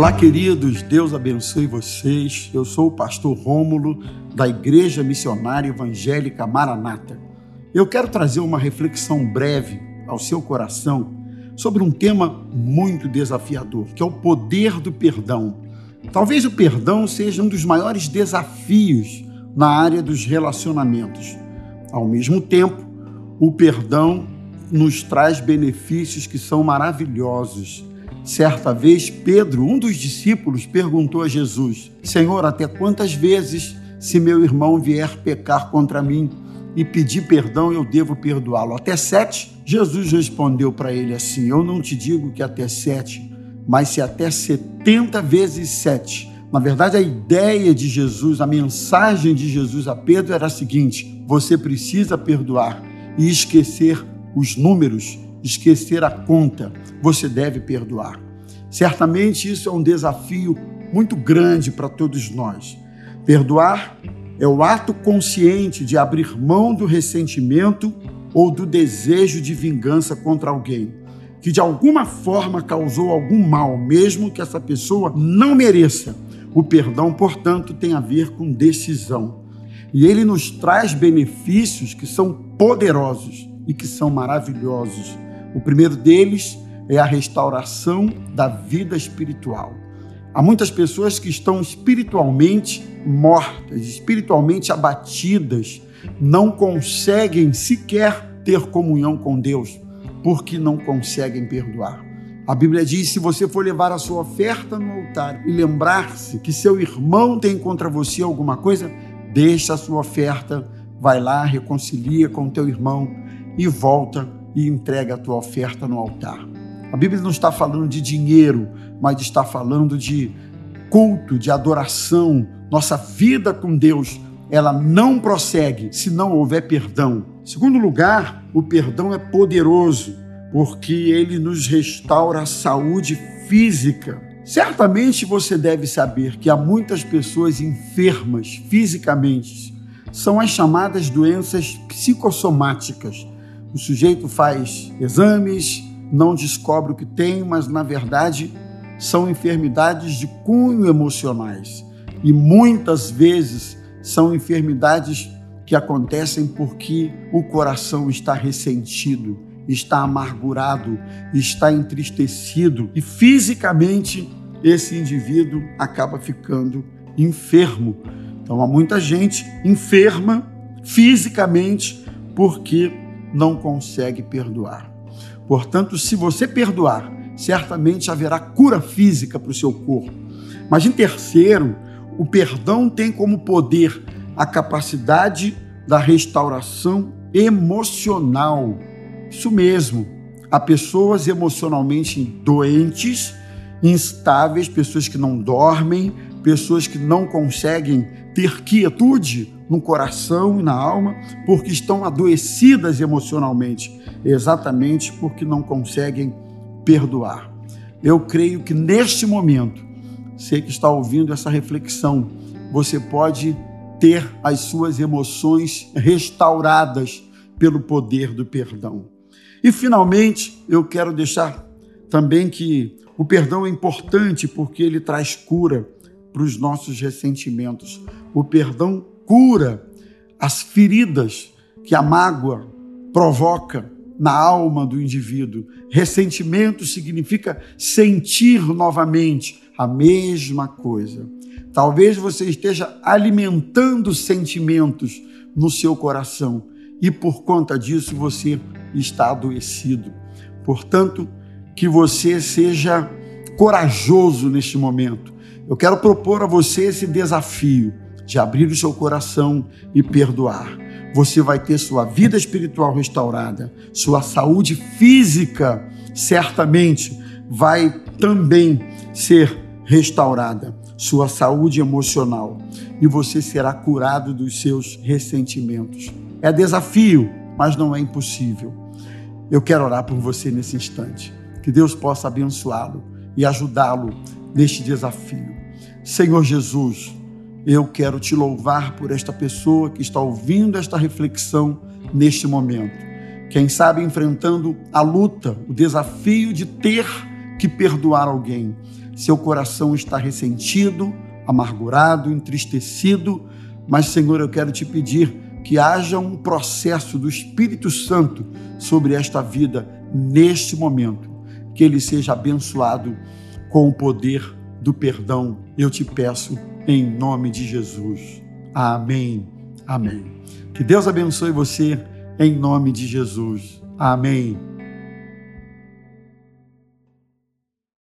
Olá, queridos, Deus abençoe vocês. Eu sou o pastor Rômulo, da Igreja Missionária Evangélica Maranata. Eu quero trazer uma reflexão breve ao seu coração sobre um tema muito desafiador, que é o poder do perdão. Talvez o perdão seja um dos maiores desafios na área dos relacionamentos. Ao mesmo tempo, o perdão nos traz benefícios que são maravilhosos Certa vez, Pedro, um dos discípulos, perguntou a Jesus: Senhor, até quantas vezes, se meu irmão vier pecar contra mim e pedir perdão, eu devo perdoá-lo? Até sete? Jesus respondeu para ele assim: Eu não te digo que até sete, mas se até setenta vezes sete. Na verdade, a ideia de Jesus, a mensagem de Jesus a Pedro era a seguinte: você precisa perdoar e esquecer os números esquecer a conta, você deve perdoar. Certamente isso é um desafio muito grande para todos nós. Perdoar é o ato consciente de abrir mão do ressentimento ou do desejo de vingança contra alguém que de alguma forma causou algum mal, mesmo que essa pessoa não mereça. O perdão, portanto, tem a ver com decisão. E ele nos traz benefícios que são poderosos e que são maravilhosos. O primeiro deles é a restauração da vida espiritual. Há muitas pessoas que estão espiritualmente mortas, espiritualmente abatidas, não conseguem sequer ter comunhão com Deus, porque não conseguem perdoar. A Bíblia diz: se você for levar a sua oferta no altar e lembrar-se que seu irmão tem contra você alguma coisa, deixa a sua oferta, vai lá, reconcilia com teu irmão e volta e entrega a tua oferta no altar. A Bíblia não está falando de dinheiro, mas está falando de culto, de adoração. Nossa vida com Deus, ela não prossegue se não houver perdão. Segundo lugar, o perdão é poderoso, porque ele nos restaura a saúde física. Certamente você deve saber que há muitas pessoas enfermas fisicamente. São as chamadas doenças psicossomáticas o sujeito faz exames, não descobre o que tem, mas na verdade são enfermidades de cunho emocionais. E muitas vezes são enfermidades que acontecem porque o coração está ressentido, está amargurado, está entristecido e fisicamente esse indivíduo acaba ficando enfermo. Então há muita gente enferma fisicamente porque não consegue perdoar. Portanto, se você perdoar, certamente haverá cura física para o seu corpo. Mas em terceiro, o perdão tem como poder a capacidade da restauração emocional. Isso mesmo. Há pessoas emocionalmente doentes, instáveis, pessoas que não dormem, pessoas que não conseguem ter quietude no coração e na alma, porque estão adoecidas emocionalmente, exatamente porque não conseguem perdoar. Eu creio que neste momento, você que está ouvindo essa reflexão, você pode ter as suas emoções restauradas pelo poder do perdão. E finalmente, eu quero deixar também que o perdão é importante porque ele traz cura para os nossos ressentimentos. O perdão cura as feridas que a mágoa provoca na alma do indivíduo. Ressentimento significa sentir novamente a mesma coisa. Talvez você esteja alimentando sentimentos no seu coração e por conta disso você está adoecido. Portanto, que você seja corajoso neste momento eu quero propor a você esse desafio de abrir o seu coração e perdoar. Você vai ter sua vida espiritual restaurada, sua saúde física certamente vai também ser restaurada, sua saúde emocional e você será curado dos seus ressentimentos. É desafio, mas não é impossível. Eu quero orar por você nesse instante. Que Deus possa abençoá-lo e ajudá-lo neste desafio. Senhor Jesus, eu quero te louvar por esta pessoa que está ouvindo esta reflexão neste momento. Quem sabe enfrentando a luta, o desafio de ter que perdoar alguém. seu coração está ressentido, amargurado, entristecido, mas, Senhor, eu quero te pedir que haja um processo do Espírito Santo sobre esta vida neste momento, que ele seja abençoado com o poder do perdão. Eu te peço em nome de Jesus. Amém. Amém. Que Deus abençoe você em nome de Jesus. Amém.